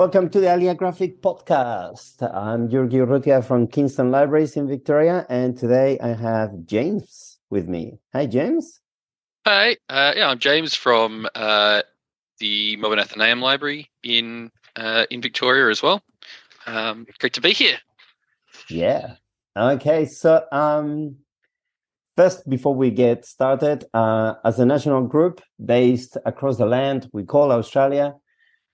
Welcome to the Aliagraphic Podcast. I'm Iurgi Urrutia from Kingston Libraries in Victoria, and today I have James with me. Hi, James. Hi, uh, yeah, I'm James from uh, the Melbourne Athenaeum Library in uh, in Victoria as well. Um, great to be here. Yeah. Okay. So, um, first, before we get started, uh, as a national group based across the land we call Australia,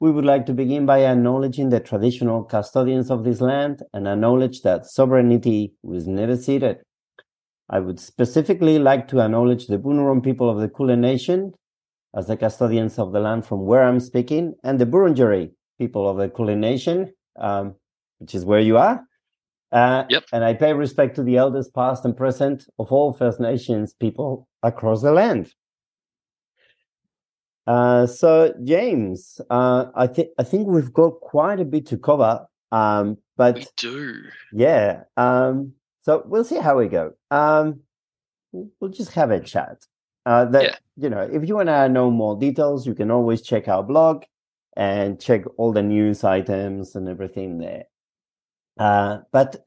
we would like to begin by acknowledging the traditional custodians of this land and acknowledge that sovereignty was never ceded. I would specifically like to acknowledge the Bunurong people of the Kulin Nation as the custodians of the land from where I'm speaking, and the Wurundjeri people of the Kulin Nation, um, which is where you are. Uh, Yep. And I pay respect to the elders, past and present, of all First Nations people across the land. Uh, so James, uh, I think I think we've got quite a bit to cover, um, but We do. yeah, um, so we'll see how we go. Um, we'll just have a chat. Uh, that Yeah. you know, if you want to know more details, you can always check our blog and check all the news items and everything there. Uh, but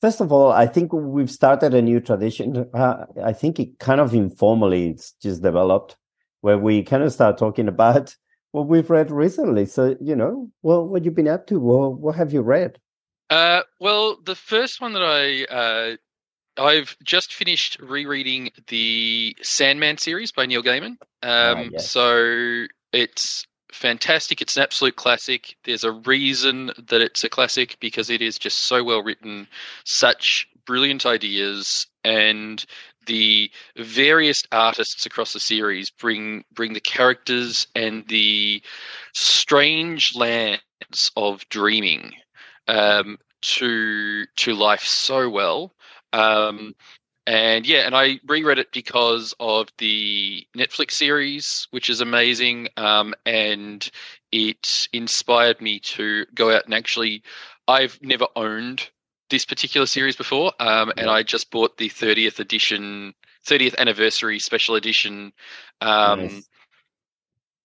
first of all, I think we've started a new tradition. Uh, I think it kind of informally it's just developed where we kind of start talking about what we've read recently. So, you know, well, what have you've been up to? Well, what have you read? Uh, well, the first one that I uh, I've just finished rereading the Sandman series by Neil Gaiman. Um, yes. So it's fantastic. It's an absolute classic. There's a reason that it's a classic because it is just so well written, such brilliant ideas, and the various artists across the series bring bring the characters and the strange lands of dreaming um, to to life so well. Um, and yeah, and I reread it because of the Netflix series, which is amazing. Um, and it inspired me to go out and actually, I've never owned this particular series before, um, and I just bought the 30th edition, 30th anniversary special edition. Um, Nice.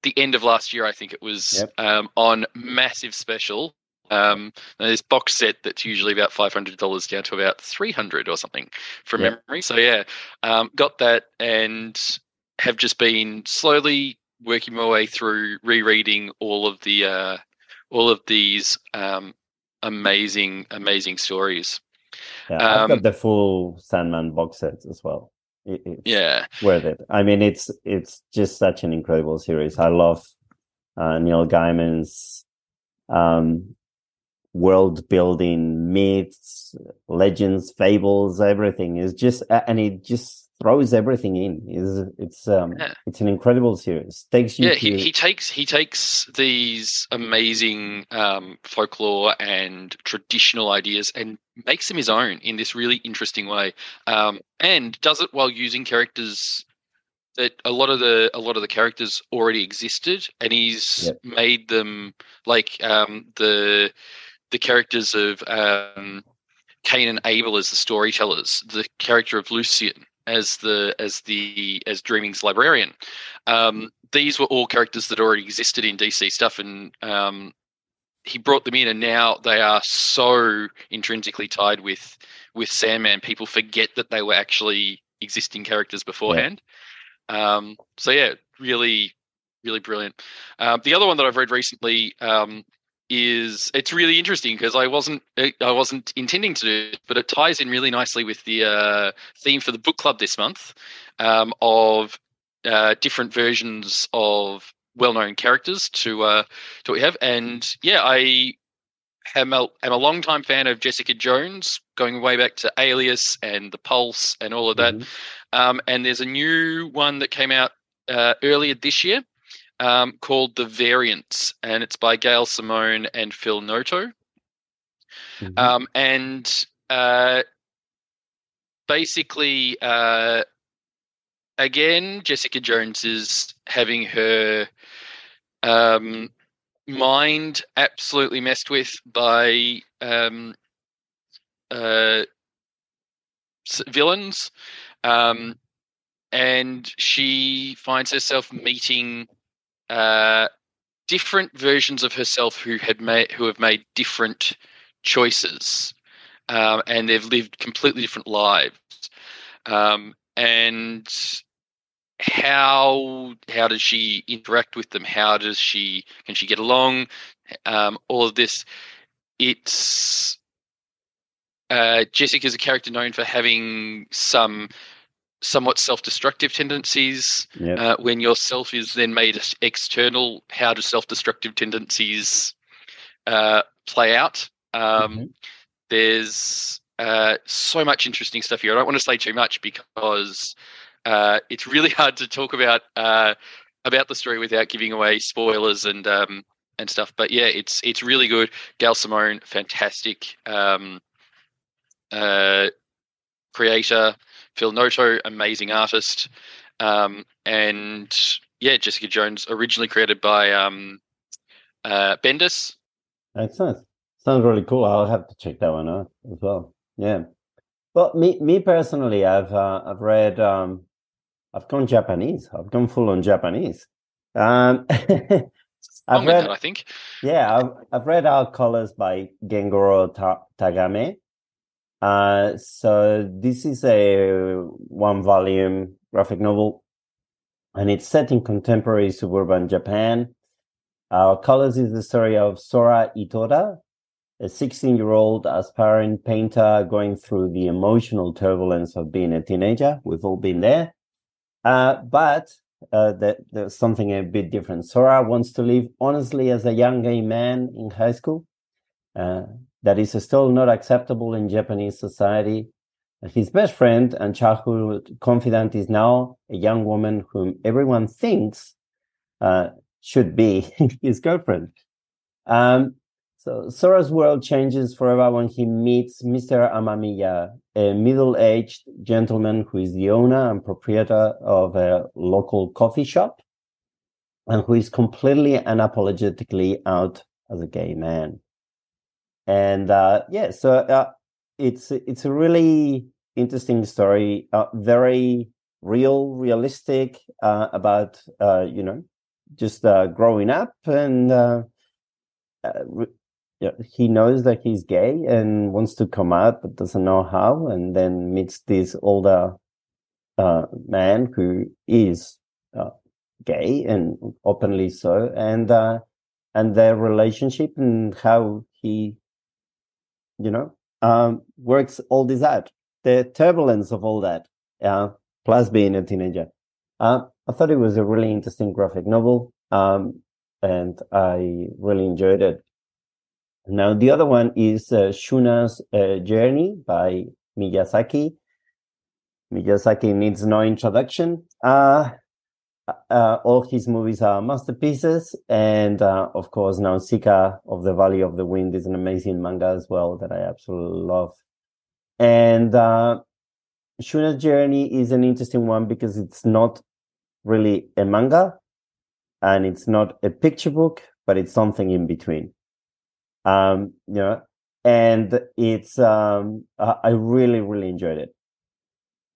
the end of last year, I think it was Yep. um, on massive special. Um, this box set that's usually about five hundred dollars down to about three hundred or something from Yep. memory. So yeah, um, got that and have just been slowly working my way through rereading all of the uh, all of these um, amazing amazing stories. Yeah, I've Um, got the full Sandman box set as well. It, it's Yeah, worth it. I mean, it's it's just such an incredible series. I love uh, Neil Gaiman's um, world building, myths, legends, fables, everything is just, and it just throws everything in. Is it's um Yeah. it's an incredible series. Takes you yeah. He, he takes he takes these amazing um, folklore and traditional ideas and makes them his own in this really interesting way, um, and does it while using characters that a lot of the a lot of the characters already existed, and he's Yep. made them like um, the the characters of um, Cain and Abel as the storytellers, the character of Lucien as the as the as Dreaming's librarian. Um, these were all characters that already existed in DC stuff, and um, he brought them in, and now they are so intrinsically tied with with Sandman. People forget that they were actually existing characters beforehand. Um, so yeah, really, really brilliant. Um, the other one that I've read recently um, is it's really interesting because I wasn't I wasn't intending to do it, but it ties in really nicely with the uh, theme for the book club this month um, of uh, different versions of well-known characters to uh, to what we have. And yeah, I am a, am a long-time fan of Jessica Jones, going way back to Alias and The Pulse and all of that. Mhm. Um, and there's a new one that came out uh, earlier this year um, called The Variants, and it's by Gail Simone and Phil Noto. Mhm. Um, and uh, basically, uh, again, Jessica Jones is having her um, mind absolutely messed with by um, uh, villains. Um, and she finds herself meeting uh, different versions of herself who had made who have made different choices, um, and they've lived completely different lives. Um, and how how does she interact with them? How does she can she get along? Um, all of this. It's uh, Jessica's a character known for having some somewhat self-destructive tendencies. Yep. Uh, when yourself is then made external, how do self-destructive tendencies uh, play out? Um, Mhm. There's uh, so much interesting stuff here. I don't want to say too much because uh, it's really hard to talk about uh, about the story without giving away spoilers and um, and stuff. But yeah, it's it's really good. Gail Simone, fantastic um, uh, creator. Phil Noto, amazing artist, um, and yeah, Jessica Jones, originally created by um, uh, Bendis. Excellent. Sounds really cool. I'll have to check that one out as well. Yeah. Well, me me personally, I've uh, I've read um, I've gone Japanese. I've gone full on Japanese. Um, I've read that, I think. yeah, I've I've read Our Colors by Gengoro Ta- Tagame. Uh, so this is a one volume graphic novel, and it's set in contemporary suburban Japan. Our Colors is the story of Sora Itoda, a 16 year old aspiring painter going through the emotional turbulence of being a teenager. We've all been there. Uh, but uh, there's something a bit different. Sora wants to live honestly as a young gay man in high school. Uh, that is still not acceptable in Japanese society. His best friend and childhood confidant is now a young woman whom everyone thinks uh, should be his girlfriend. Um, so Sora's world changes forever when he meets Mr. Amamiya, a middle-aged gentleman who is the owner and proprietor of a local coffee shop and who is completely unapologetically out as a gay man. And uh, yeah, so uh, it's it's a really interesting story, uh, very real, realistic uh, about uh, you know just uh, growing up and re- yeah, he knows that he's gay and wants to come out but doesn't know how, and then meets this older man who is gay and openly so, and and their relationship and how he, you know, um, works all this out, the turbulence of all that, uh, plus being a teenager. Uh, I thought it was a really interesting graphic novel, um, and I really enjoyed it. Now, the other one is uh, Shuna's uh, Journey by Miyazaki. Miyazaki needs no introduction. Uh, uh, all his movies are masterpieces. And uh, of course, Nausicaa of the Valley of the Wind is an amazing manga as well that I absolutely love. And uh, Shuna's Journey is an interesting one because it's not really a manga and it's not a picture book, but it's something in between. Um, you know, and it's, um, I I really, really enjoyed it.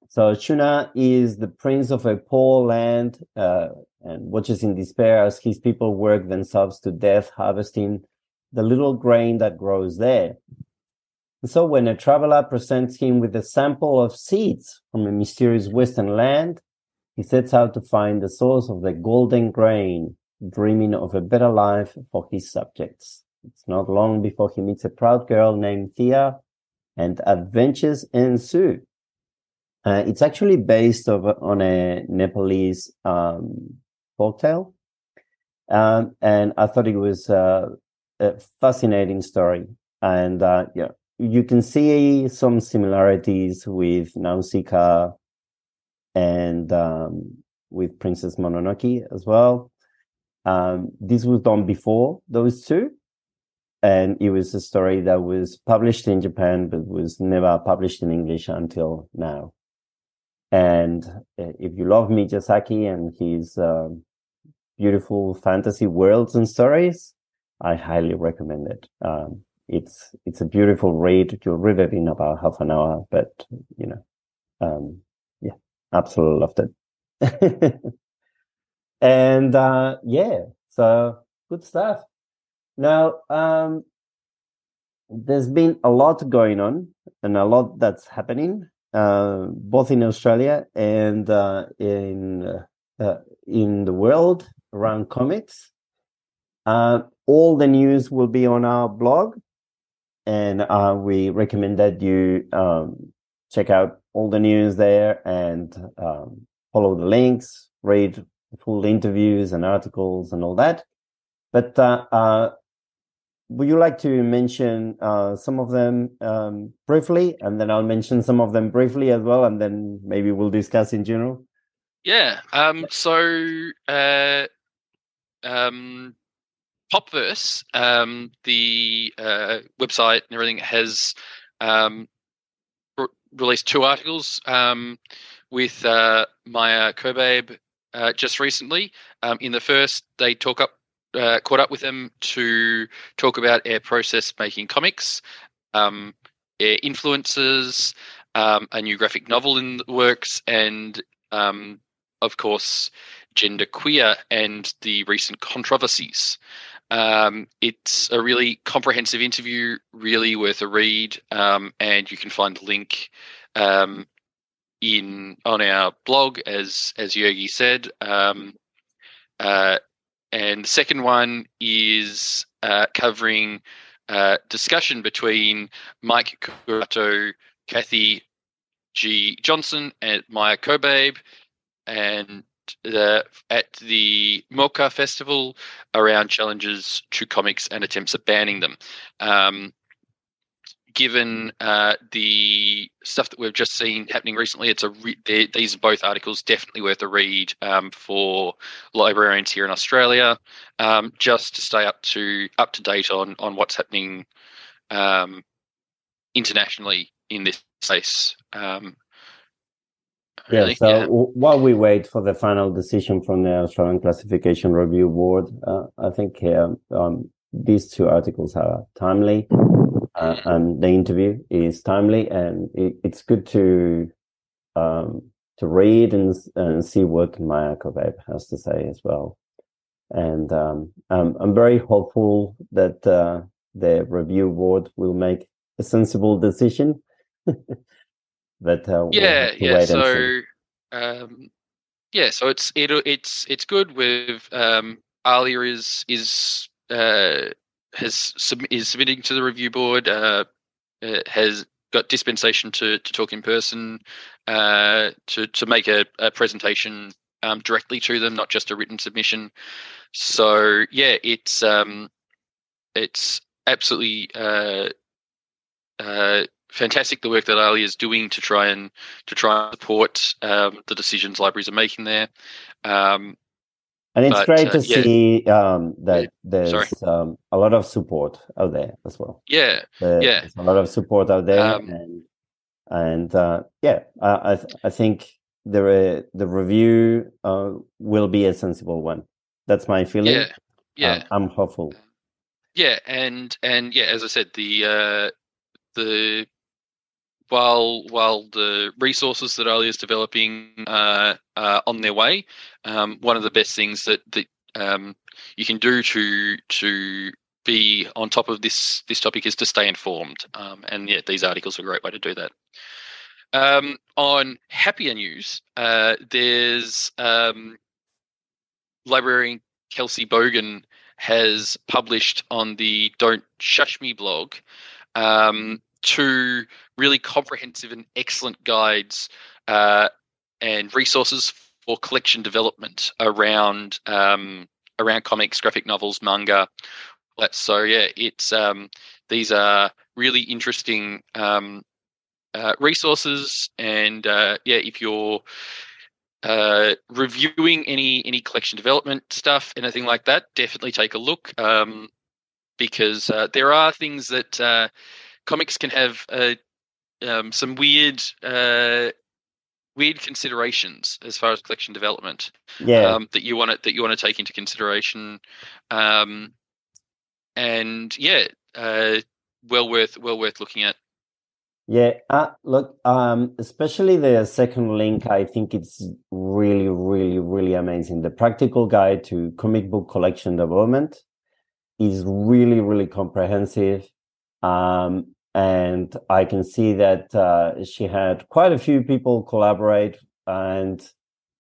So Shuna is the prince of a poor land, uh, and watches in despair as his people work themselves to death, harvesting the little grain that grows there. And so when a traveler presents him with a sample of seeds from a mysterious western land, he sets out to find the source of the golden grain, dreaming of a better life for his subjects. It's not long before he meets a proud girl named Thea, and adventures ensue. Uh, it's actually based of, on a Nepalese um, folktale, um, and I thought it was uh, a fascinating story. And uh, yeah, you can see some similarities with Nausicaa and um, with Princess Mononoke as well. Um, this was done before those two, and it was a story that was published in Japan but was never published in English until now. And uh, if you love Miyazaki and his um beautiful fantasy worlds and stories, I highly recommend it. Um, it's it's a beautiful read. You'll read it in about half an hour, but you know, um, yeah, absolutely loved it. and uh, yeah, so good stuff. Now, um, there's been a lot going on and a lot that's happening, uh, both in Australia and uh, in uh, in the world around comics. Uh, all the news will be on our blog, and uh, we recommend that you um, check out all the news there and um, follow the links, read full interviews and articles and all that. But uh, would you like to mention uh, some of them um, briefly, and then I'll mention some of them briefly as well, and then maybe we'll discuss in general. Yeah. Um, so, uh, um, Popverse, um, the uh, website and everything, has um, re- released two articles um, with uh, Maia Kobabe uh, just recently. Um, in the first, they talk up uh, caught up with them to talk about air process making comics, um, air influences, um, a new graphic novel in the works, and um, of course, gender queer and the recent controversies. Um, it's a really comprehensive interview, really worth a read, um, and you can find the link um, in on our blog, as as Iurgi said. Um, uh, and the second one is uh, covering uh, discussion between Mike Curato, Cathy G. Johnson, and Maia Kobabe, and at the MoCCA Festival around challenges to comics and attempts at banning them. Um, given uh, the stuff that we've just seen happening recently, it's a re- these are both articles definitely worth a read um, for librarians here in Australia, um, just to stay up to up to date on on what's happening um, internationally in this space. Um, really, yeah. So yeah. While we wait for the final decision from the Australian Classification Review Board, uh, I think um, these two articles are timely uh, and the interview is timely and it, it's good to um, to read and, and see what Maia Kobabe has to say as well. And um, I'm, I'm very hopeful that uh, the review board will make a sensible decision. but uh, yeah, we'll yeah. So um, yeah, so it's it, it's it's good with um, Alia is is uh, has sub- is submitting to the review board. Uh, uh, has got dispensation to, to talk in person, uh, to to make a, a presentation um, directly to them, not just a written submission. So yeah, it's um, it's absolutely uh, uh, fantastic the work that Ali is doing to try and to try and support um, the decisions libraries are making there. Um, and it's but, great uh, to yeah. see um, that yeah. there's um, a lot of support out there as well. Yeah, there, yeah, a lot of support out there, um, and and uh, yeah, I I, th- I think the the review uh, will be a sensible one. That's my feeling. Yeah, yeah, I'm hopeful. Yeah, and and yeah, as I said, the uh, the while while the resources that Alia is developing uh, are on their way, um, one of the best things that that um, you can do to to be on top of this this topic is to stay informed. Um, and yeah, these articles are a great way to do that. Um, on happier news, uh, there's um, librarian Kelsey Bogan has published on the Don't Shush Me blog um, two really comprehensive and excellent guides uh, and resources for collection development around um, around comics, graphic novels, manga. So yeah, it's um, these are really interesting um, uh, resources, and uh, yeah, if you're uh, reviewing any any collection development stuff, anything like that, definitely take a look um, because uh, there are things that uh, comics can have uh, um, some weird uh, weird considerations as far as collection development. Yeah. Um, that you want to that you want to take into consideration. Um, and yeah, uh, well worth well worth looking at. Yeah, uh, look, um, especially the second link, I think it's really, really, really amazing. The practical guide to comic book collection development. is really, really comprehensive. Um, and I can see that uh, she had quite a few people collaborate and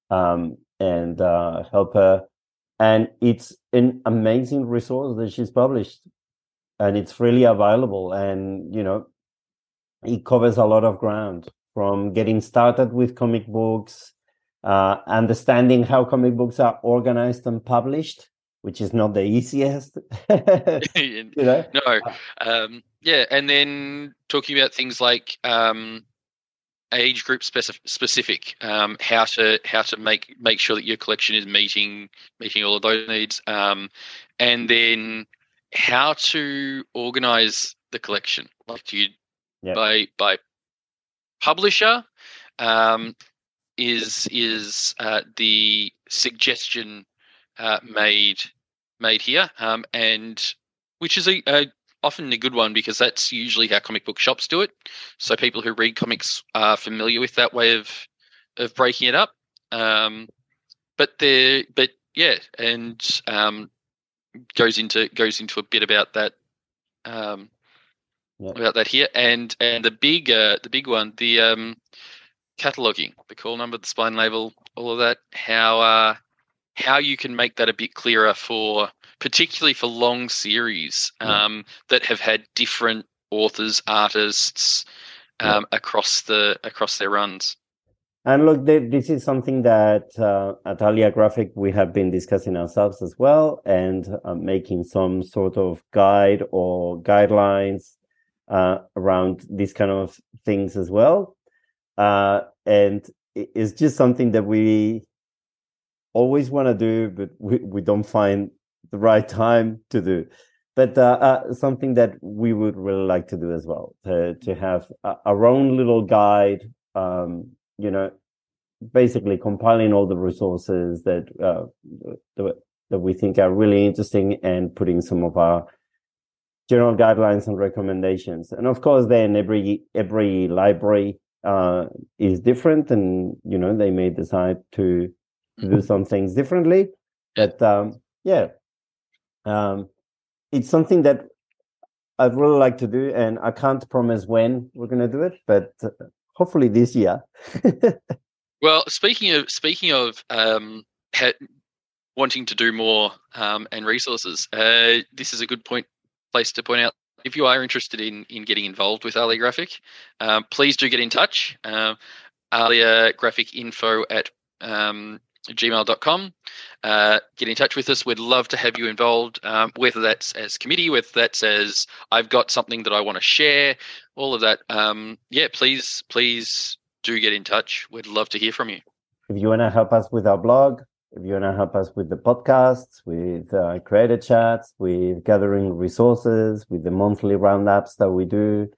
um, and uh, help her. And it's an amazing resource that she's published, and it's freely available. And you know, it covers a lot of ground from getting started with comic books, uh, understanding how comic books are organized and published, which is not the easiest. you know? No. Uh, um, yeah, and then talking about things like um, age group specific, specific um, how to how to make make sure that your collection is meeting meeting all of those needs, um, and then how to organize the collection. Like, do you yep. by by publisher um, is is uh, the suggestion uh, made made here, um, and which is a, a, often a good one because that's usually how comic book shops do it. So people who read comics are familiar with that way of of breaking it up. Um, but there, but yeah, and um, goes into goes into a bit about that um, about that here, and and the big uh, the big one, the um, cataloging, the call number, the spine label, all of that. How uh, how you can make that a bit clearer for particularly for long series um, yeah. that have had different authors, artists um, yeah. across the across their runs. And look, this is something that uh, at Alia Graphic we have been discussing ourselves as well, and uh, making some sort of guide or guidelines uh, around these kind of things as well. Uh, and it's just something that we always want to do, but we, we don't find the right time to do. But uh, uh, something that we would really like to do as well to to have a, our own little guide. Um, you know, basically compiling all the resources that uh, that, we think are really interesting and putting some of our general guidelines and recommendations. And of course, then every every library uh, is different, and you know they may decide to do some things differently. But um, yeah, um, it's something that I'd really like to do, and I can't promise when we're going to do it, but uh, hopefully this year. well, speaking of speaking of um, ha- wanting to do more um, and resources, uh, this is a good point place to point out. If you are interested in in getting involved with Alia Graphic, um, please do get in touch. Uh, Alia Graphic info at um, gmail.com. Uh, get in touch with us. We'd love to have you involved, um, whether that's as committee, whether that's as I've got something that I want to share, all of that. Um, yeah, please, please do get in touch. We'd love to hear from you. If you want to help us with our blog, if you want to help us with the podcasts, with uh, creator chats, with gathering resources, with the monthly roundups that we do,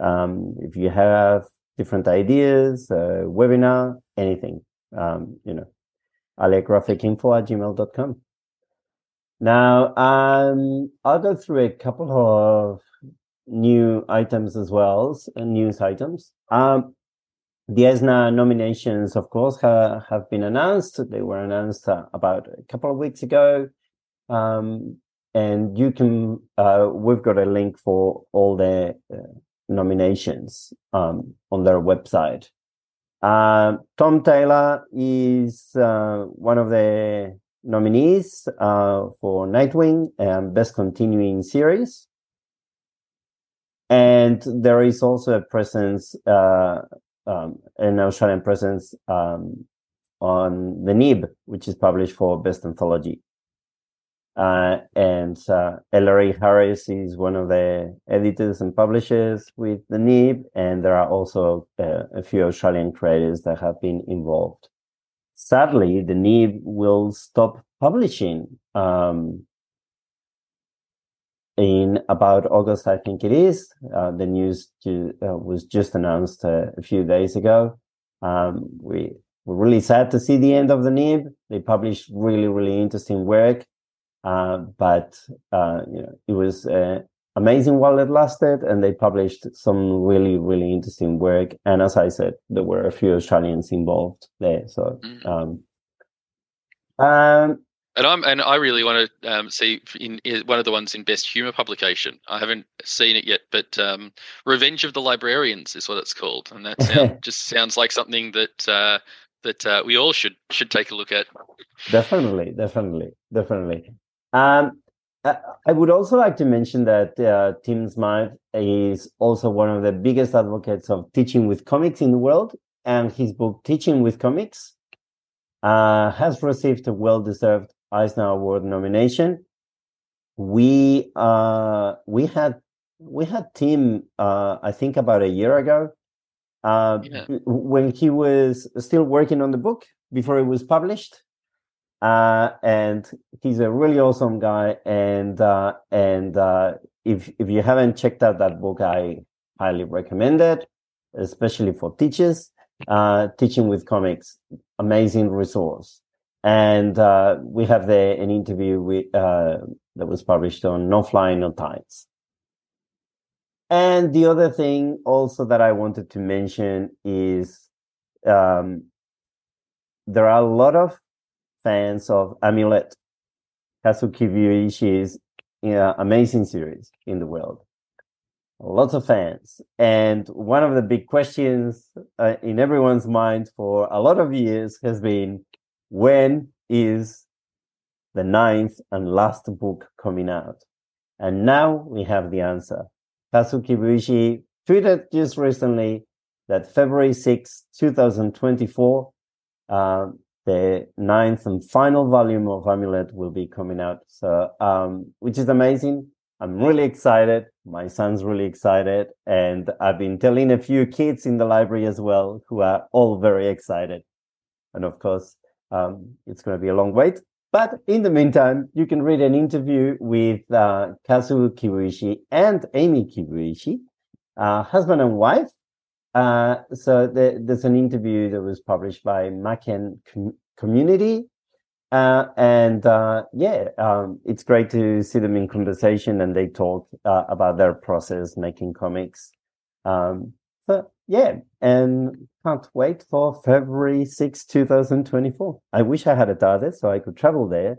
um, if you have different ideas, uh, webinar, anything, um, you know, aliagraphicinfo at gmail.com. Now, um, I'll go through a couple of new items as well, uh, news items. Um, the Eisner nominations, of course, ha- have been announced. They were announced uh, about a couple of weeks ago. Um, and you can, uh, we've got a link for all the uh, nominations um, on their website. Uh, Tom Taylor is uh, one of the nominees uh, for Nightwing and Best Continuing Series. And there is also a presence, uh, um, an Australian presence um, on the Nib, which is published for Best Anthology. Uh, and uh, Eleri Harris is one of the editors and publishers with the Nib, and there are also uh, a few Australian creators that have been involved. Sadly, the Nib will stop publishing um, in about August, I think it is. Uh, the news to, uh, was just announced uh, a few days ago. Um, we were really sad to see the end of the Nib. They published really, really interesting work but uh, you know, it was uh, amazing while it lasted, and they published some really, really interesting work. And as I said, there were a few Australians involved there. So, mm. um, um, And I'm and I really want to um, see in, in, one of the ones in best humor publication. I haven't seen it yet, but um, Revenge of the Librarians is what it's called, and that sound, just sounds like something that uh, that uh, we all should should take a look at. Definitely, definitely, definitely. Um, I would also like to mention that uh, Tim Smyth is also one of the biggest advocates of teaching with comics in the world, and his book "Teaching with Comics" uh, has received a well-deserved Eisner Award nomination. We uh, we had we had Tim, uh, I think, about a year ago, uh, yeah. when he was still working on the book before it was published uh, and he's a really awesome guy. And uh, and uh, if if you haven't checked out that book, I highly recommend it, especially for teachers. Uh, teaching with comics, amazing resource. And uh, we have there an interview with, uh, that was published on No Flying No Tights. And the other thing also that I wanted to mention is um, there are a lot of fans of Amulet, Kazu Kibuishi's you amazing series in the world. Lots of fans. And one of the big questions uh, in everyone's mind for a lot of years has been when is the ninth and last book coming out? And now we have the answer. Kazu Kibuishi tweeted just recently that February 6, 2024, um, the ninth and final volume of Amulet will be coming out. So, um, which is amazing. I'm really excited. My son's really excited. And I've been telling a few kids in the library as well who are all very excited. And of course, um, it's going to be a long wait. But in the meantime, you can read an interview with uh, Kazu Kibuishi and Amy Kibuishi, uh, husband and wife, uh, so the, there's an interview that was published by Machen Com- Community. Uh, and uh, yeah, um, it's great to see them in conversation and they talk uh, about their process making comics. Um, but yeah, and can't wait for February 6, 2024. I wish I had a TARDIS so I could travel there,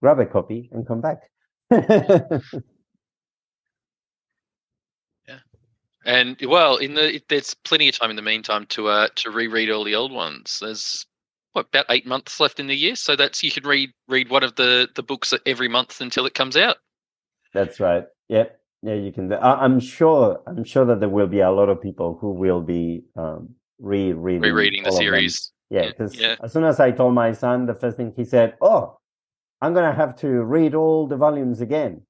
grab a copy, and come back. And well, in the there's plenty of time in the meantime to uh to reread all the old ones. There's what about eight months left in the year, so that's you can read read one of the the books every month until it comes out. That's right. Yep. Yeah, you can. I'm sure. I'm sure that there will be a lot of people who will be um, rereading rereading the series. Yeah, because yeah. as soon as I told my son, the first thing he said, "Oh, I'm gonna have to read all the volumes again."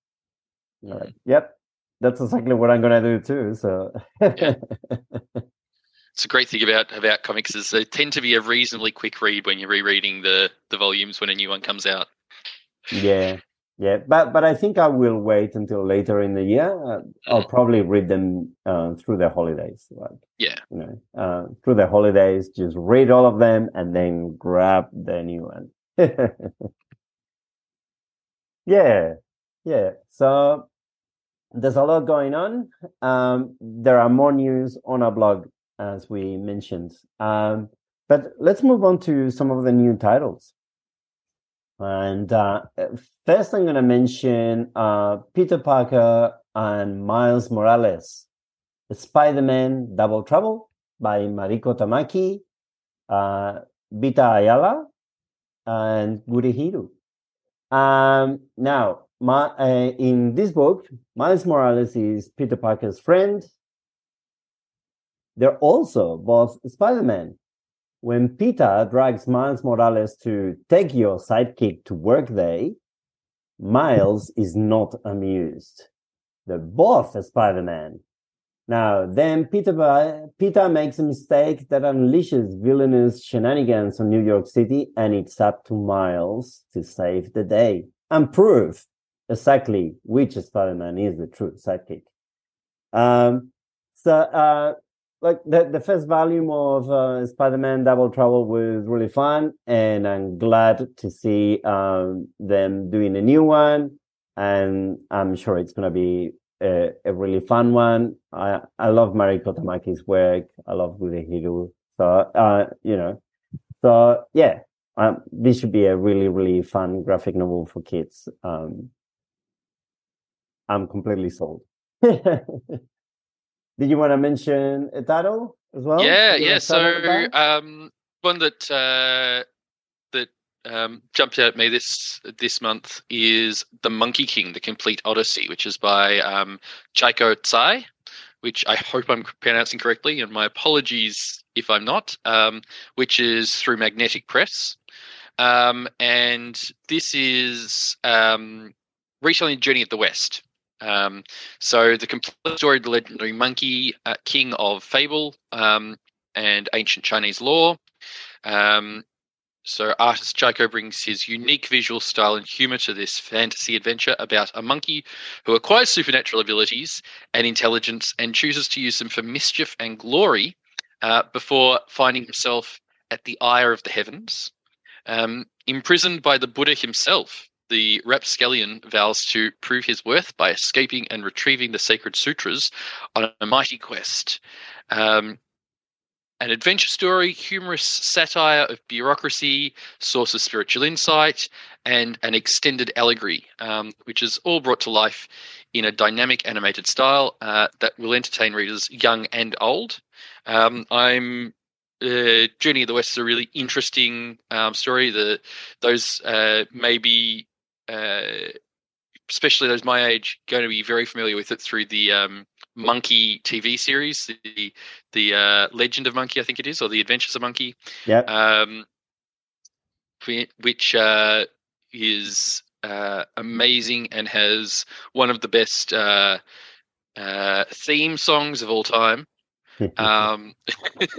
Mm. Like, yep, that's exactly what I'm going to do too. So, yeah. it's a great thing about about comics is they tend to be a reasonably quick read when you're rereading the the volumes when a new one comes out. Yeah, yeah, but but I think I will wait until later in the year. Uh, I'll mm. probably read them uh, through the holidays. Like, yeah, you know, uh, through the holidays, just read all of them and then grab the new one. yeah, yeah. So there's a lot going on. Um, there are more news on our blog, as we mentioned. Um, but let's move on to some of the new titles. And uh, first, I'm going to mention uh, Peter Parker and Miles Morales, Spider Man Double Trouble by Mariko Tamaki, uh, Vita Ayala, and Gurihiru. Um, now, uh, in this book, Miles Morales is Peter Parker's friend. They're also both Spider-Man. When Peter drags Miles Morales to take your sidekick to work day, Miles is not amused. They're both Spider-Man. Now, then Peter, Peter makes a mistake that unleashes villainous shenanigans on New York City, and it's up to Miles to save the day and prove exactly which Spider-Man is the true sidekick. Um, so, uh, like the, the first volume of uh, Spider-Man Double Trouble was really fun, and I'm glad to see um, them doing a new one, and I'm sure it's gonna be a, a really fun one. I I love Mariko Tamaki's work. I love Gurihiru. So, uh, you know, so yeah, um, this should be a really really fun graphic novel for kids. Um, I'm completely sold. Did you want to mention a title as well? Yeah, yeah. So um, one that uh, that um, jumped out at me this this month is The Monkey King: The Complete Odyssey, which is by um, Chieko Tsai, which I hope I'm pronouncing correctly, and my apologies if I'm not. Um, which is through Magnetic Press, um, and this is um, retelling Journey of the West. Um, so the complete story of the legendary monkey, uh, king of fable um, and ancient Chinese lore. Um, so artist Chieko brings his unique visual style and humor to this fantasy adventure about a monkey who acquires supernatural abilities and intelligence and chooses to use them for mischief and glory uh, before finding himself at the ire of the heavens, um, imprisoned by the Buddha himself the rapscallion vows to prove his worth by escaping and retrieving the sacred sutras on a mighty quest. Um, an adventure story, humorous satire of bureaucracy, source of spiritual insight, and an extended allegory, um, which is all brought to life in a dynamic animated style uh, that will entertain readers young and old. Um, I'm uh, Journey of the West is a really interesting um, story. The those uh, maybe uh, especially those my age, going to be very familiar with it through the um, Monkey TV series, the the uh, Legend of Monkey, I think it is, or the Adventures of Monkey. Yeah. Um, which uh, is uh, amazing and has one of the best uh, uh, theme songs of all time. um,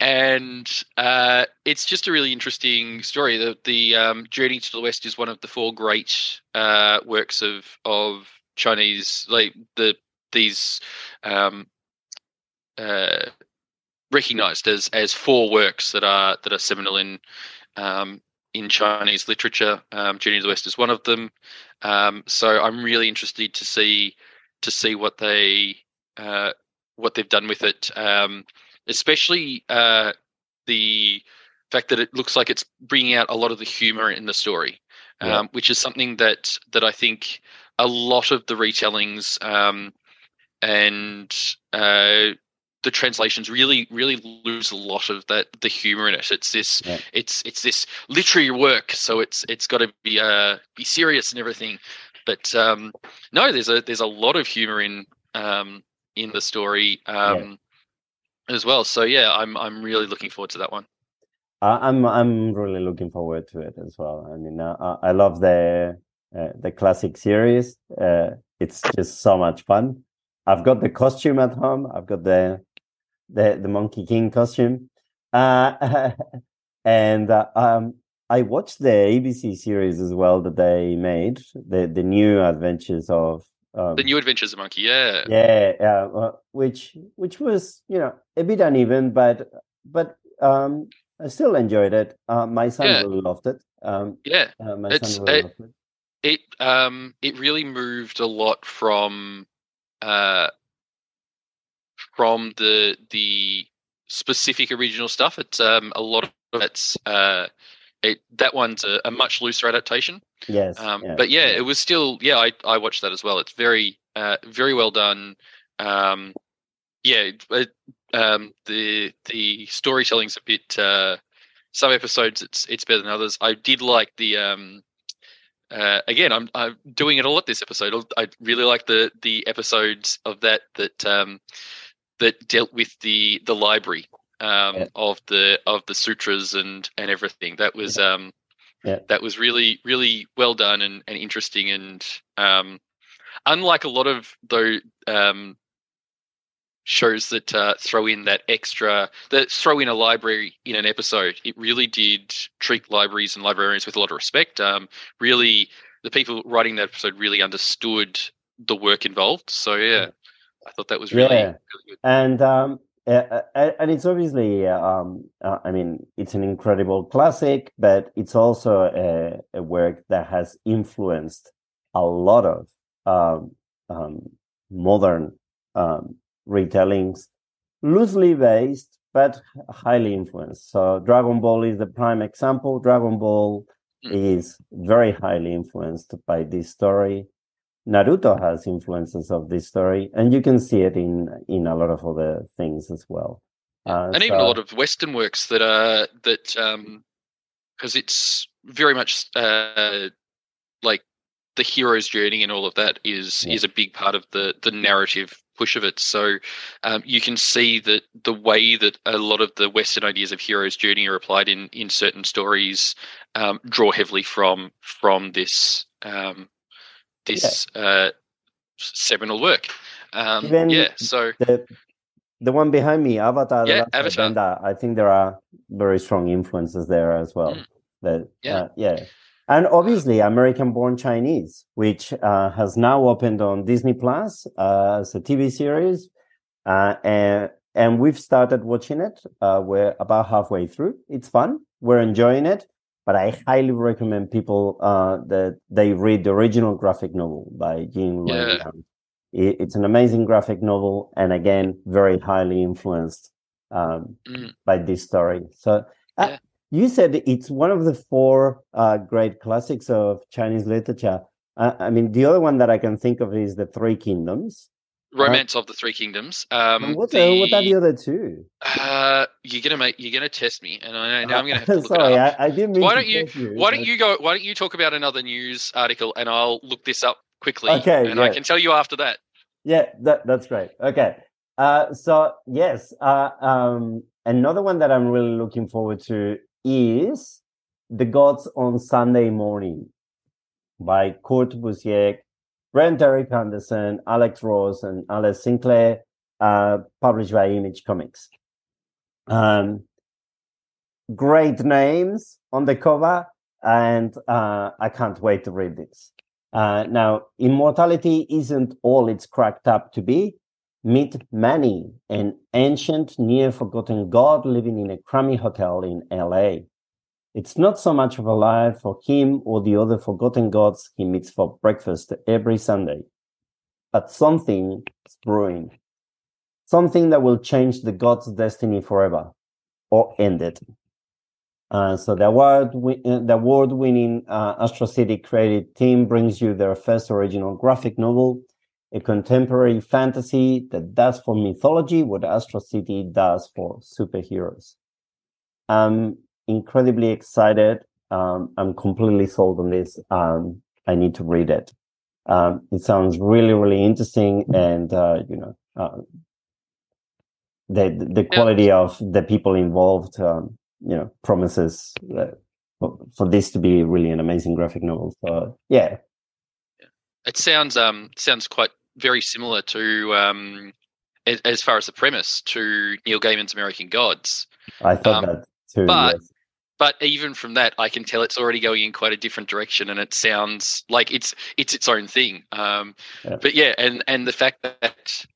and uh, it's just a really interesting story. The the um, Journey to the West is one of the four great uh, works of of Chinese like the these um, uh, recognized as as four works that are that are seminal in um, in Chinese literature. Um, Journey to the West is one of them. Um, so I'm really interested to see to see what they uh, what they've done with it. Especially uh, the fact that it looks like it's bringing out a lot of the humor in the story, yeah. um, which is something that that I think a lot of the retellings um, and uh, the translations really really lose a lot of that the humor in it. It's this yeah. it's it's this literary work, so it's it's got to be uh be serious and everything. But um, no, there's a there's a lot of humor in um, in the story. Um, as well. So yeah, I'm I'm really looking forward to that one. I'm I'm really looking forward to it as well. I mean, uh, I love the uh, the classic series. Uh, it's just so much fun. I've got the costume at home. I've got the the the Monkey King costume, uh, and uh, um, I watched the ABC series as well that they made the the new adventures of um, the New Adventures of Monkey, yeah, yeah, yeah, uh, which which was you know a bit uneven, but but um, I still enjoyed it. Uh, my son yeah. really loved it. Um, yeah, uh, my it's, son really it, loved it. It um it really moved a lot from uh from the the specific original stuff. It's um a lot of it's uh it that one's a, a much looser adaptation. Yes. Um, but yeah, yeah, it was still yeah. I I watched that as well. It's very uh, very well done. Um, yeah. It, um, the the storytelling's a bit. Uh, some episodes it's it's better than others. I did like the um, uh, again, I'm I'm doing it all at this episode. I really like the the episodes of that that um, that dealt with the the library um, yeah. of the of the sutras and and everything. That was yeah. um, yeah. that was really really well done and, and interesting. And um, unlike a lot of though um, shows that uh, throw in that extra that throw in a library in an episode, it really did treat libraries and librarians with a lot of respect. Um, really, the people writing that episode really understood the work involved. So yeah. I thought that was really, yeah. really good. And um, uh, and it's obviously, um, uh, I mean, it's an incredible classic, but it's also a, a work that has influenced a lot of um, um, modern um, retellings, loosely based, but highly influenced. So Dragon Ball is the prime example. Dragon Ball Mm. is very highly influenced by this story. Naruto has influences of this story, and you can see it in in a lot of other things as well. Uh, and even a lot of Western works that are that because it's very much uh, like the hero's journey and all of that is Yeah. is a big part of the the narrative push of it. So um, you can see that the way that a lot of the Western ideas of hero's journey are applied in in certain stories um, draw heavily from from this um, this uh, seminal work. Um, Even yeah, so the the one behind me, Avatar. Yeah, Avatar. I think there are very strong influences there as well. Mm. That Yeah. uh, yeah, and obviously American-born Chinese, which uh, has now opened on Disney Plus uh, as a TV series, uh, and and we've started watching it. Uh, we're about halfway through. It's fun. We're enjoying it. But I highly recommend people uh, that they read the original graphic novel by Gene Yeah. It- It's an amazing graphic novel, and again, very highly influenced um, Mm. by this story. So, uh, Yeah. you said it's one of the four uh, great classics of Chinese literature. Uh, I mean, the other one that I can think of is the Three Kingdoms. Romance of the Three Kingdoms. Um, what, the, what are the other two? Uh, you're gonna make you're gonna test me, and I know now I'm gonna have to look Sorry, it up. I, I didn't mean Why don't you- you. Why don't you go? Why don't you talk about another news article, and I'll look this up quickly, Okay, and I can tell you after that. Yeah, that that's great. Okay. Uh, so yes, uh, um, another one that I'm really looking forward to is The Gods on Sunday Morning by Kurt Busiek, Brent Eric Anderson, Alex Ross, and Alex Sinclair, uh, published by Image Comics. Um, great names on the cover, and uh, I can't wait to read this. Uh, now, immortality isn't all it's cracked up to be. Meet Manny, an ancient, near forgotten god living in a crummy hotel in LA. It's not so much of a lie for him or the other forgotten gods he meets for breakfast every Sunday, but something is brewing. Something that will change the god's destiny forever or end it. Uh, so the award, uh, the award-winning uh, Astro City creative team brings you their first original graphic novel, a contemporary fantasy that does for mythology what Astro City does for superheroes. I'm incredibly excited. Um, I'm completely sold on this. Um, I need to read it. Um, it sounds really, really interesting, and uh, you know, uh, the the quality of the people involved. Um, you know promises that, for, for this to be really an amazing graphic novel. So yeah, It sounds um sounds quite very similar to um as, as far as the premise to Neil Gaiman's American Gods. I thought that too. but- yes. But even from that, I can tell it's already going in quite a different direction, and it sounds like it's it's its own thing. Um, Yeah. But yeah, and and the fact that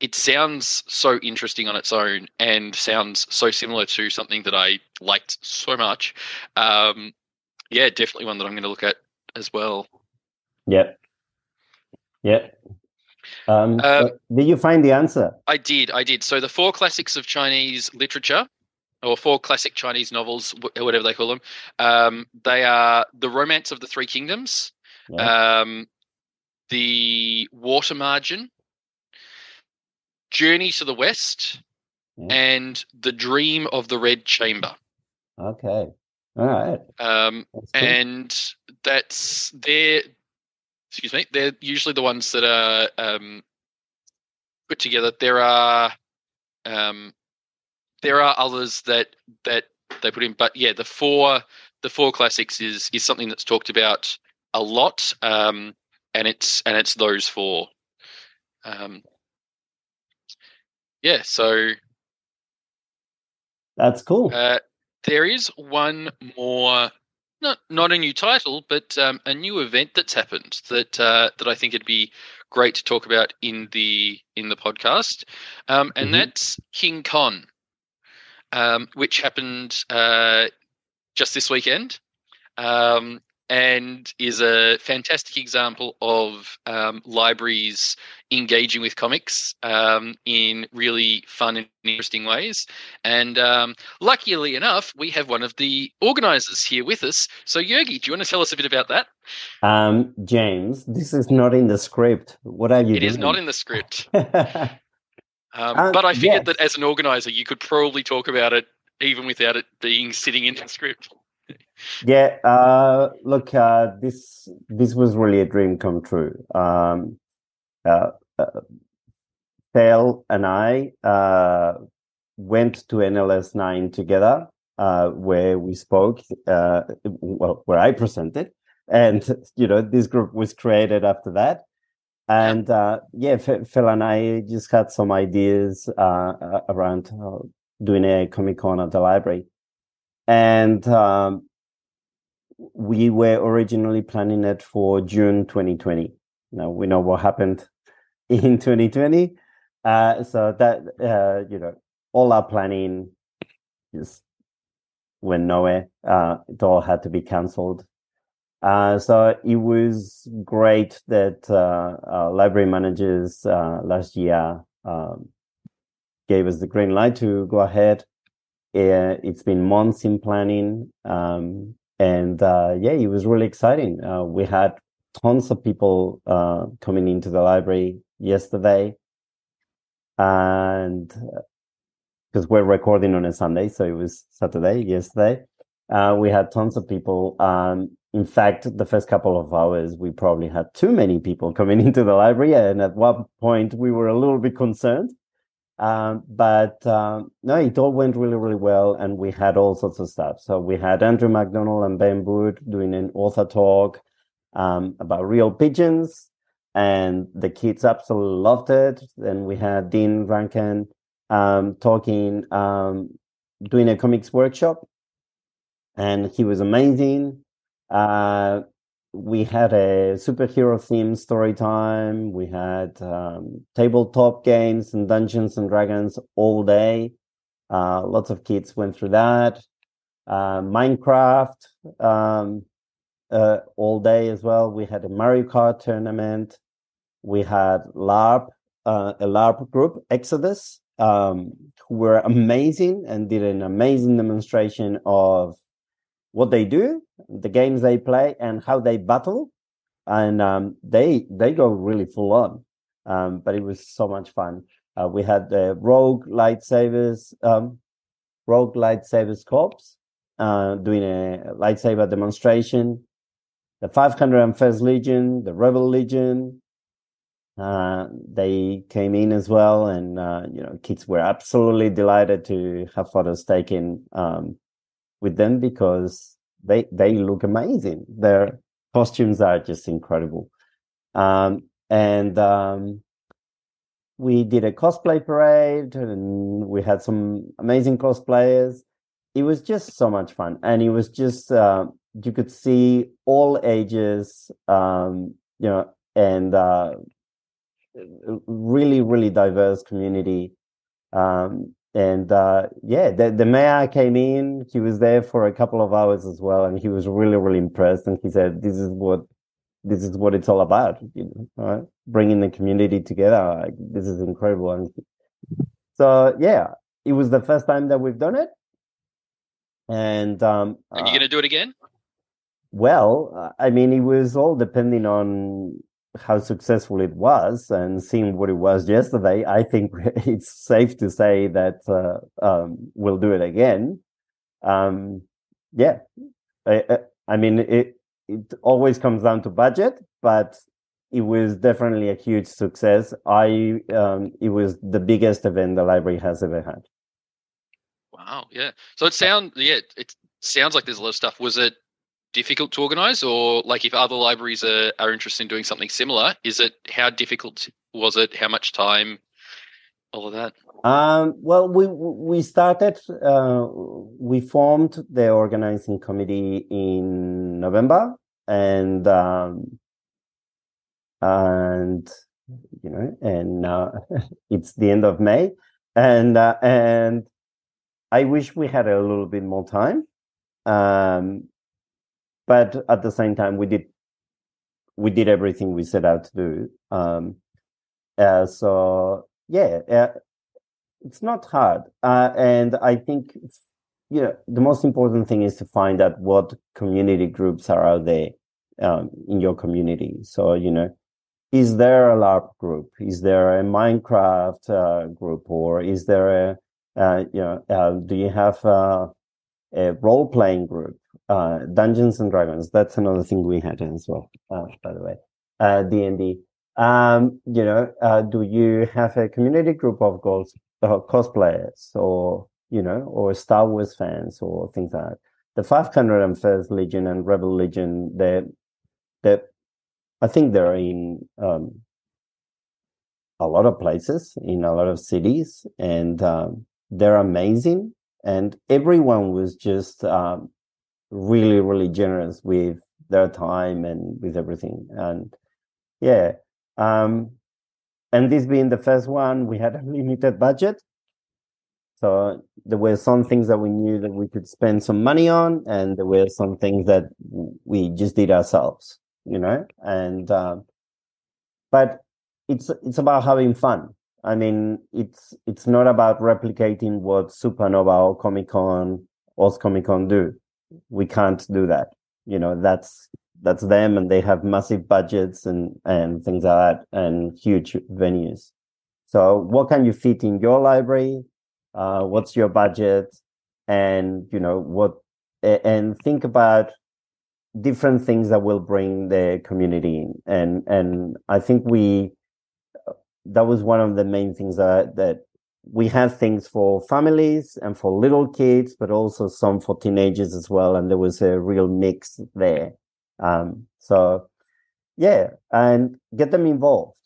it sounds so interesting on its own, and sounds so similar to something that I liked so much. Um, yeah, definitely one that I'm going to look at as well. Yep. Yep. Um, so Uh, did you find the answer? I did, I did. So the four classics of Chinese literature, or four classic Chinese novels, wh- whatever they call them, um, they are the Romance of the Three Kingdoms, Yeah. um, the Water Margin, Journey to the West, Yeah. and The Dream of the Red Chamber. Okay. All right. Um, That's cool. and that's they're excuse me they're usually the ones that are um, put together there are um, there are others that that they put in but yeah the four the four classics is is something that's talked about a lot um, and it's and it's those four um, yeah so That's cool. Uh, there is one more, not not a new title, but um, a new event that's happened that uh, that I think it'd be great to talk about in the in the podcast, um, and Mhm. that's King Con, um, which happened uh, just this weekend, um, and is a fantastic example of um, libraries engaging with comics um, in really fun and interesting ways. And um, luckily enough, we have one of the organizers here with us. So, Iurgi, do you want to tell us a bit about that? Um, James, this is not in the script. What are you It doing? is not in the script. Um, but I figured yes. that as an organizer, you could probably talk about it even without it being sitting in the script. yeah, uh, look, uh, this this was really a dream come true. Um, uh, uh, Phil and I uh, went to NLS nine together, uh, where we spoke. Uh, well, where I presented, and you know, this group was created after that. And uh, yeah, Phil and I just had some ideas uh, around uh, doing a Comic Con at the library, and um, we were originally planning it for June 2020. Now we know what happened in 2020. Uh, so that, uh, you know, all our planning just went nowhere. Uh, it all had to be cancelled. Uh, so it was great that uh, library managers uh, last year um, gave us the green light to go ahead. It's been months in planning. Um, and uh, yeah, it was really exciting. Uh, we had tons of people coming into the library yesterday, and because we're recording on a Sunday, so it was Saturday yesterday. Uh, we had tons of people. Um, in fact, the first couple of hours, we probably had too many people coming into the library, and at one point, we were a little bit concerned. Um, but um, no, it all went really, really well, and we had all sorts of stuff. So we had Andrew McDonald and Ben Wood doing an author talk um, about real pigeons, and the kids absolutely loved it. Then we had Dean Rankin um, talking, um, doing a comics workshop, and he was amazing. Uh, we had a superhero themed story time. We had um, tabletop games and Dungeons and Dragons all day. Uh, lots of kids went through that. Uh, Minecraft um, uh, all day as well. We had a Mario Kart tournament. We had LARP, uh, a LARP group, Exodus, um, who were amazing and did an amazing demonstration of what they do, the games they play, and how they battle. And um, they they go really full on. Um, but it was so much fun. Uh, we had the Rogue Lightsabers, um, Rogue Lightsabers Corps uh, doing a lightsaber demonstration. The 501st Legion, the Rebel Legion, uh, they came in as well, and uh, you know, kids were absolutely delighted to have photos taken um, with them because they they look amazing. Their costumes are just incredible, um, and um, we did a cosplay parade, and we had some amazing cosplayers. It was just so much fun, and it was just uh, you could see all ages, um, you know, and uh, really really diverse community. Um, and uh, yeah, the, the mayor came in. He was there for a couple of hours as well, and he was really, really impressed. And he said, "This is what this is what it's all about. You know, right? Bringing the community together. Like, this is incredible." And so, yeah, it was the first time that we've done it. And um, Are you going to do it again? well, I mean, it was all depending on how successful it was and seeing what it was yesterday, I think it's safe to say that uh, um, we'll do it again. Um, yeah, I, I, mean, it it always comes down to budget, but it was definitely a huge success. I um, it was the biggest event the library has ever had. Wow, yeah. So it sounds yeah, it sounds like there's a lot of stuff. Was it difficult to organize or like if other libraries are, are interested in doing something similar is it how difficult was it? How much time? All of that. Um, well we we started uh, we formed the organizing committee in november and um, and you know and uh, it's the end of may. And uh, and i wish we had a little bit more time. Um, but at the same time we did we did everything we set out to do um, uh, so yeah, uh, it's not hard, uh, and I think you know the most important thing is to find out what community groups are out there um, in your community. So you know, is there a LARP group? Is there a Minecraft uh, group, or is there a uh, you know, uh, do you have a role playing group? Uh, Dungeons and Dragons. That's another thing we had as well, uh, by the way. D and D. Um, you know, uh, do you have a community group of goals, cosplayers, or you know, or Star Wars fans, or things like that? The 501st Legion and Rebel Legion, they they I think they're in um, a lot of places, in a lot of cities, and um, they're amazing. And everyone was just um, really, really generous with their time and with everything. And yeah, um, and this being the first one, we had a limited budget. So there were some things that we knew that we could spend some money on, and there were some things that we just did ourselves, you know. And um, but it's it's about having fun. I mean, it's it's not about replicating what Supernova or Comic Con or Comic Con do. We can't do that. You know, that's that's them, and they have massive budgets and and things like that, and huge venues. So, what can you fit in your library? Uh, what's your budget? And you know what? And think about different things that will bring the community in. And and I think we that was one of the main things that that we had things for families and for little kids, but also some for teenagers as well. And there was a real mix there. Um, so yeah, and get them involved,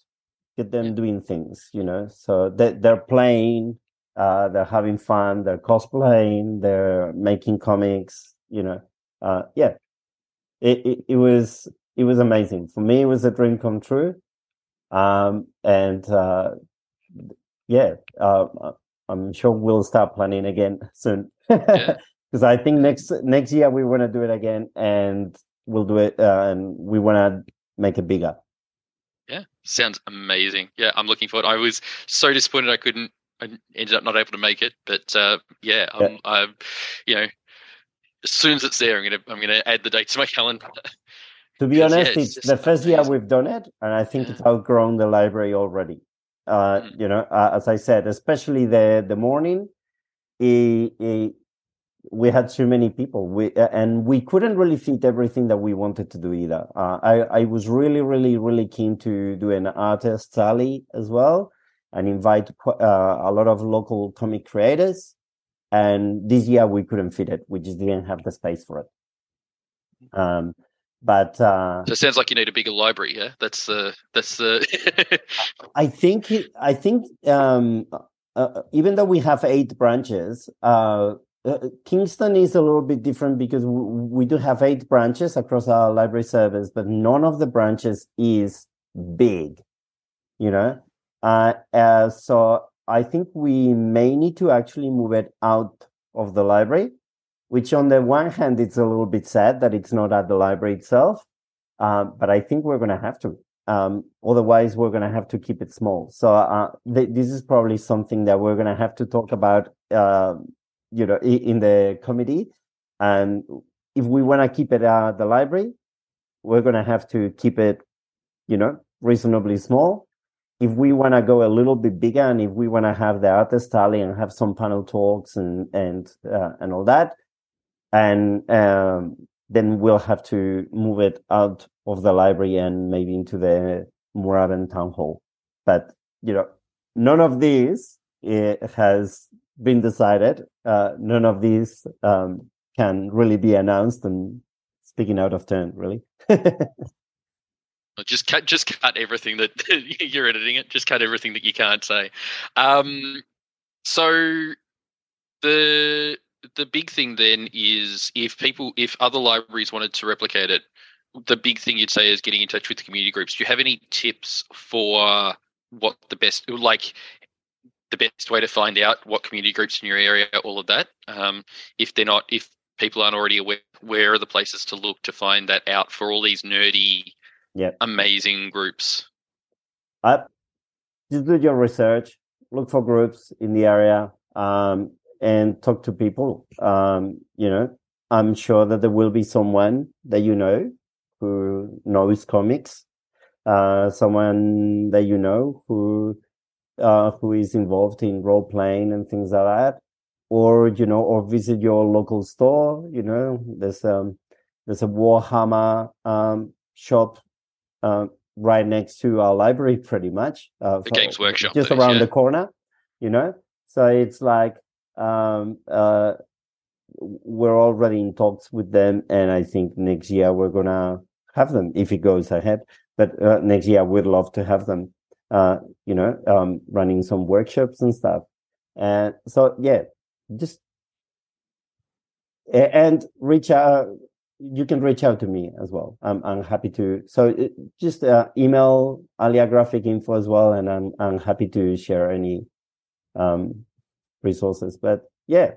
get them doing things, you know, so they, they're playing, uh, they're having fun, they're cosplaying, they're making comics, you know, uh, yeah, it, it, it was, it was amazing. For me, it was a dream come true. Um, and uh, yeah, uh, I'm sure we'll start planning again soon. Because yeah. I think next next year we want to do it again, and we'll do it, uh, and we want to make it bigger. Yeah, sounds amazing. Yeah, I'm looking forward. I was so disappointed I couldn't. I ended up not able to make it, but uh, yeah, I'm, yeah. I'm, you know, as soon as it's there, I'm gonna I'm gonna add the date to my calendar. To be honest, yeah, it's, it's the first amazing. year we've done it, and I think it's outgrown the library already. Uh, mm. You know, uh, as I said, especially the the morning, it, it, we had too many people, we uh, and we couldn't really fit everything that we wanted to do either. Uh, I I was really, really, really keen to do an artist alley as well, and invite uh, a lot of local comic creators. And this year we couldn't fit it; we just didn't have the space for it. Mm. Um, but uh, so it sounds like you need a bigger library. Yeah, that's the that's the. I think I think um, uh, uh, even though we have eight branches, uh, uh, Kingston is a little bit different because we do have eight branches across our library service, but none of the branches is big. You know, uh, so I think we may need to actually move it out of the library which on the one hand, it's a little bit sad that it's not at the library itself. Um, but I think we're going to have to. Um, otherwise, we're going to have to keep it small. So uh, th- this is probably something that we're going to have to talk about, uh, you know, in the committee. And if we want to keep it at the library, we're going to have to keep it, you know, reasonably small. If we want to go a little bit bigger, and if we want to have the artist alley and have some panel talks and and uh, and all that, and um, then we'll have to move it out of the library and maybe into the Moorabbin town hall. But you know, none of these has been decided. Uh, none of these um, can really be announced. And speaking out of turn, really. just cut, just cut everything that you're editing it. Just cut everything that you can't say. Um, so the the big thing then is if people, if other libraries wanted to replicate it, the big thing you'd say is getting in touch with the community groups. Do you have any tips for what the best, like the best way to find out what community groups in your area, all of that? Um, if they're not, if people aren't already aware, where are the places to look to find that out for all these nerdy, yep. amazing groups? I, just do your research, look for groups in the area, um, and talk to people. Um, you know, I'm sure that there will be someone that you know who knows comics, uh, someone that you know who uh, who is involved in role playing and things like that, or you know, or visit your local store. You know, there's um there's a Warhammer um shop um, right next to our library, pretty much. Uh, the Games Workshop, just around yeah. the corner. You know, so it's like um, uh, we're already in talks with them, and I think next year we're gonna have them if it goes ahead. But uh, next year we'd love to have them. Uh, you know, um, running some workshops and stuff. And so yeah, just and reach out. You can reach out to me as well. I'm I'm happy to. So it, just uh, email Alia Graphic Info as well, and I'm I'm happy to share any um, resources. But yeah,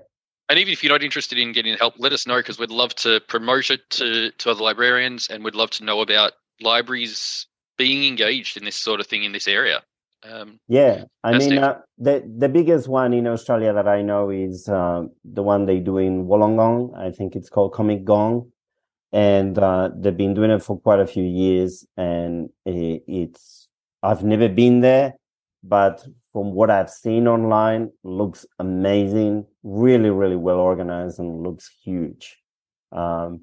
and even if you're not interested in getting help, let us know because we'd love to promote it to, to other librarians and we'd love to know about libraries being engaged in this sort of thing in this area. Um, yeah, I mean, uh, the the biggest one in Australia that I know is uh, the one they do in Wollongong. I think it's called Comic Gong, and uh, they've been doing it for quite a few years. And it, it's I've never been there, but from what I've seen online, looks amazing. Really, really well organized and looks huge. Um,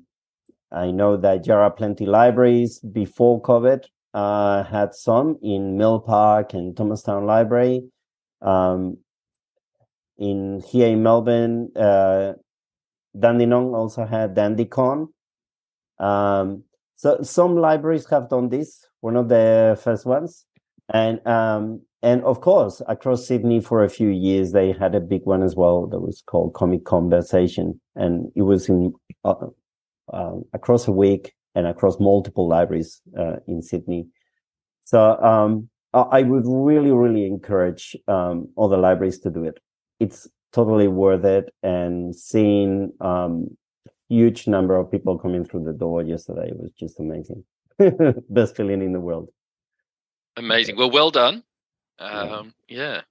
I know that there are plenty libraries before COVID uh, had some in Mill Park and Thomastown Library. Um, in here in Melbourne, uh, Dandenong also had DandyCon. Um, so some libraries have done this. We're not the first ones, and um, and of course, across Sydney for a few years, they had a big one as well that was called Comic Conversation, and it was in uh, uh, across a week and across multiple libraries uh, in Sydney. So um, I would really, really encourage um, all the libraries to do it. It's totally worth it, and seeing um, huge number of people coming through the door yesterday was just amazing. Best feeling in the world. Amazing. Well, well done. Um, yeah,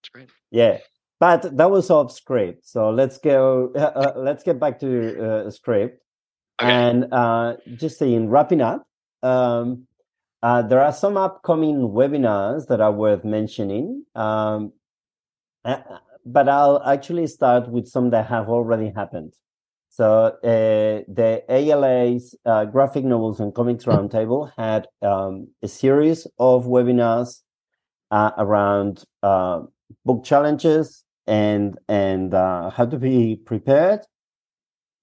it's great. Yeah, but that was off script. So let's go. Uh, uh, let's get back to uh, script. Okay. And uh, just in wrapping up, um, uh, there are some upcoming webinars that are worth mentioning. Um, uh, but I'll actually start with some that have already happened. So uh, the ALA's uh, Graphic Novels and Comics Roundtable had um, a series of webinars uh, around book challenges and and how to be prepared.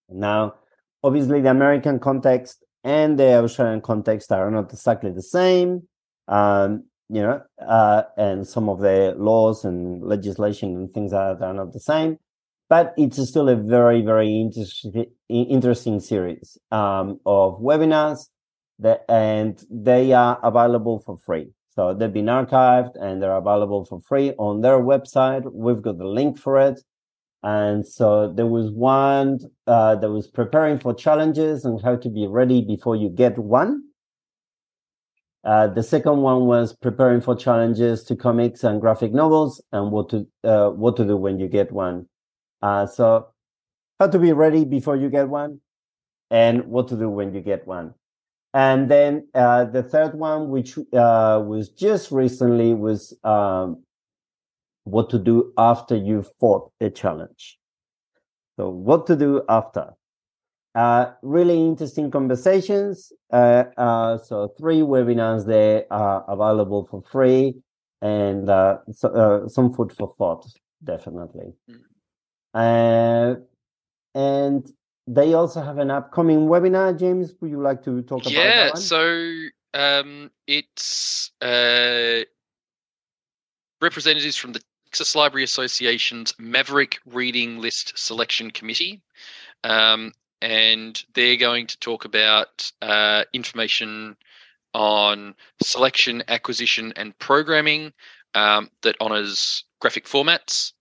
Now, obviously, the American context and the Australian context are not exactly the same. Um, you know, uh, and some of the laws and legislation and things that are not the same. But it's still a very, very interesting, interesting series um, of webinars that, and they are available for free. So they've been archived and they're available for free on their website. We've got the link for it. And so there was one uh, that was preparing for challenges and how to be ready before you get one. Uh, the second one was preparing for challenges to comics and graphic novels and what to uh, what to do when you get one. Uh, so how to be ready before you get one, and what to do when you get one. And then uh, the third one, which uh, was just recently, was um, what to do after you fought a challenge. So, what to do after? Uh, really interesting conversations. Uh, uh, so, three webinars there are available for free, and uh, so, some food for thought, definitely. Mm. and they also have an upcoming webinar. James, would you like to talk about yeah, that? Yeah, so um, it's uh, representatives from the Texas Library Association's Maverick Reading List Selection Committee. Um, and they're going to talk about uh, information on selection, acquisition, and programming um, that honors graphic formats.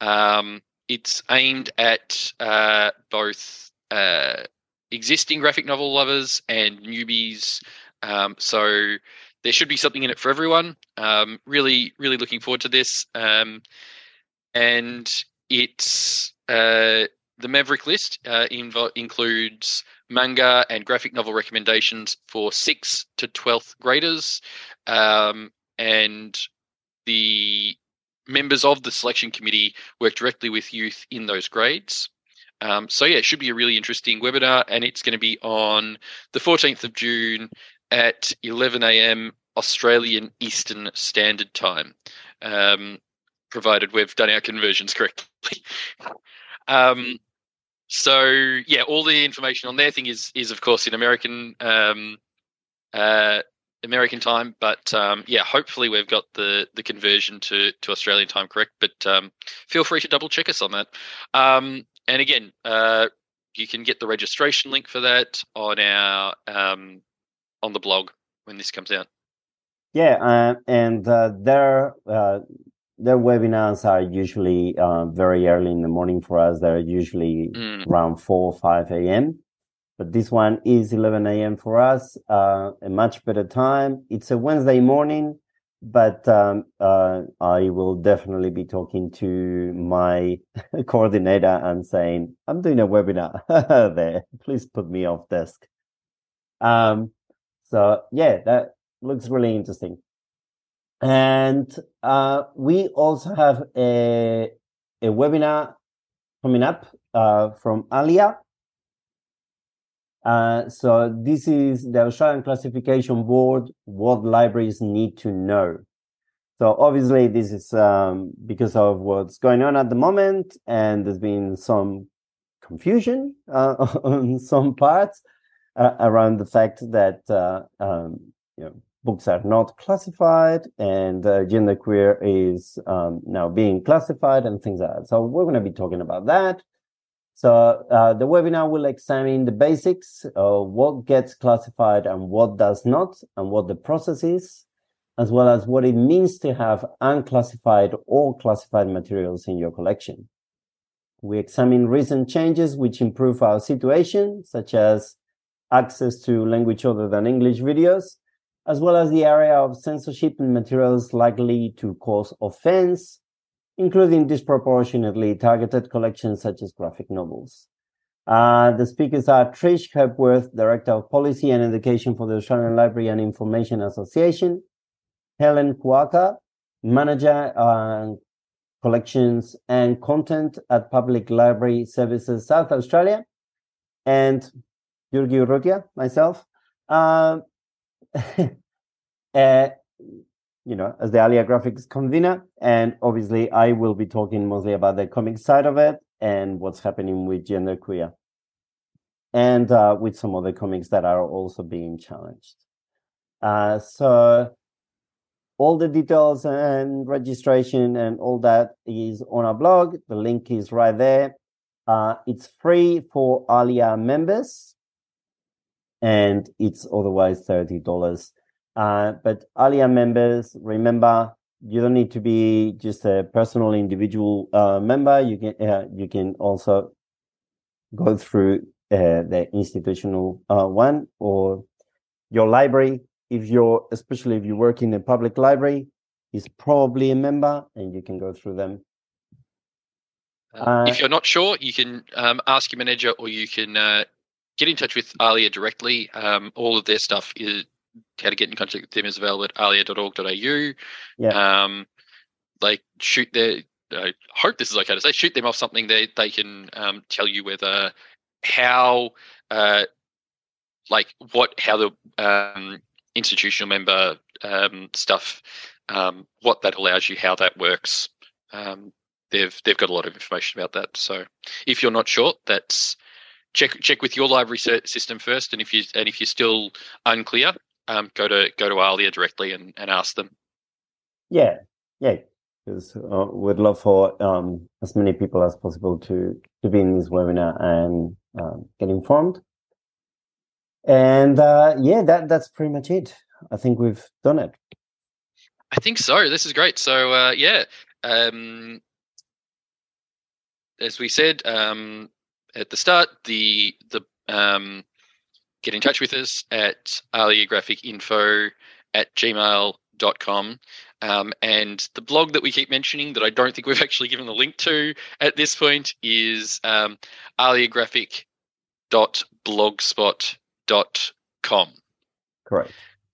Um, it's aimed at uh, both uh, existing graphic novel lovers and newbies. Um, so there should be something in it for everyone. Um, really, really looking forward to this. Um, and it's uh, the Maverick list uh, invo- includes manga and graphic novel recommendations for sixth to twelfth graders, um, and the members of the selection committee work directly with youth in those grades. Um, so yeah, it should be a really interesting webinar, and it's going to be on the 14th of June at 11 a.m. Australian Eastern Standard Time, um, provided we've done our conversions correctly. um, so yeah, all the information on their thing is is of course in American um, uh, American time, but um, yeah, hopefully we've got the the conversion to to Australian time correct. But um, feel free to double check us on that. Um, and again, uh, you can get the registration link for that on our um, on the blog when this comes out. Yeah, uh, and uh, their uh, their webinars are usually uh, very early in the morning for us. They're usually Mm. around four or five a.m. But this one is eleven a.m. for us. Uh, a much better time. It's a Wednesday morning, but um, uh, I will definitely be talking to my coordinator and saying, "I'm doing a webinar there. Please put me off desk." Um, so yeah, that looks really interesting. And uh, we also have a a webinar coming up uh, from Alia. Uh, so this is the Australian Classification Board. What libraries need to know. So obviously, this is um, because of what's going on at the moment, and there's been some confusion uh, on some parts uh, around the fact that uh, um, you know books are not classified and uh, genderqueer is um, now being classified and things like that. So we're going to be talking about that. So uh, the webinar will examine the basics of what gets classified and what does not, and what the process is, as well as what it means to have unclassified or classified materials in your collection. We examine recent changes which improve our situation, such as access to language other than English videos, as well as the area of censorship and materials likely to cause offense, including disproportionately targeted collections such as graphic novels. Uh, the speakers are Trish Hepworth, Director of Policy and Education for the Australian Library and Information Association, Helen Kuaka, Manager uh, Collections and Content at Public Library Services South Australia, and Iurgi Urrutia, myself. Uh, uh, you know, as the Alia Graphics convener. And obviously, I will be talking mostly about the comic side of it and what's happening with genderqueer and uh, with some other comics that are also being challenged. Uh, so, all the details and registration and all that is on our blog. The link is right there. Uh, it's free for Alia members and it's otherwise $30. Uh, but Alia members, remember, you don't need to be just a personal individual uh, member. You can uh, you can also go through uh, the institutional uh, one or your library. If you're, especially if you work in a public library, is probably a member, and you can go through them. If you're not sure, you can um, ask your manager or you can uh, get in touch with Alia directly. Um, all of their stuff is how to get in contact with them is available at alia.org.au. Yeah. Um, like shoot their. I hope this is okay to say. Shoot them off something they they can um, tell you whether how uh, like what how the um, institutional member um, stuff um, what that allows you how that works. Um, they've they've got a lot of information about that. So if you're not sure, that's check check with your library system first, and if you and if you're still unclear, um, go to go to Alia directly and, and ask them. Yeah, yeah, because uh, we'd love for um, as many people as possible to to be in this webinar and um, get informed. And uh, yeah, that that's pretty much it. I think we've done it. I think so. This is great. So uh, yeah, um, as we said um, at the start, the the um, get in touch with us at Alia Graphic Info at gmail.com. Um, and the blog that we keep mentioning that I don't think we've actually given the link to at this point is um, aliagraphic.blogspot.com. Correct.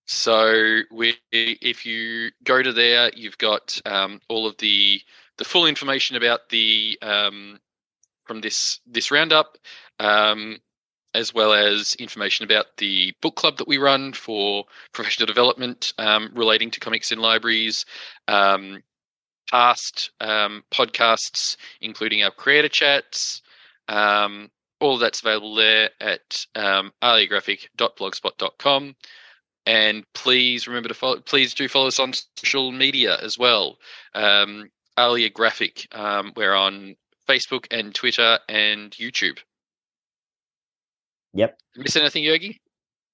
So we, if you go to there, you've got um, all of the the full information about the um, from this this roundup, um, as well as information about the book club that we run for professional development um, relating to comics in libraries, um, past um, podcasts, including our creator chats. Um, all that's available there at um, aliagraphic.blogspot.com. And please remember to follow. Please do follow us on social media as well. Um. Um, we're on Facebook and Twitter and YouTube. Yep. Miss anything, Iurgi?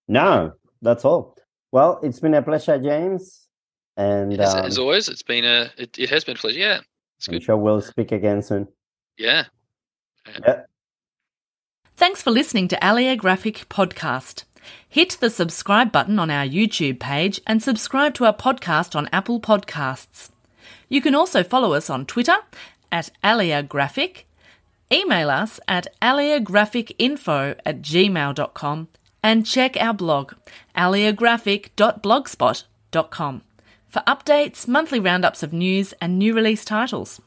No, that's all. Well, it's been a pleasure, James. And As, um, as always, it's been a it, it has been a pleasure. Yeah, it's I'm good. sure we'll speak again soon. Yeah. Yeah. Thanks for listening to Alia Graphic Podcast. Hit the subscribe button on our YouTube page and subscribe to our podcast on Apple Podcasts. You can also follow us on Twitter at Alia Graphic, email us at aliagraphicinfo at gmail.com, and check our blog, aliagraphic.blogspot.com, for updates, monthly roundups of news, and new release titles.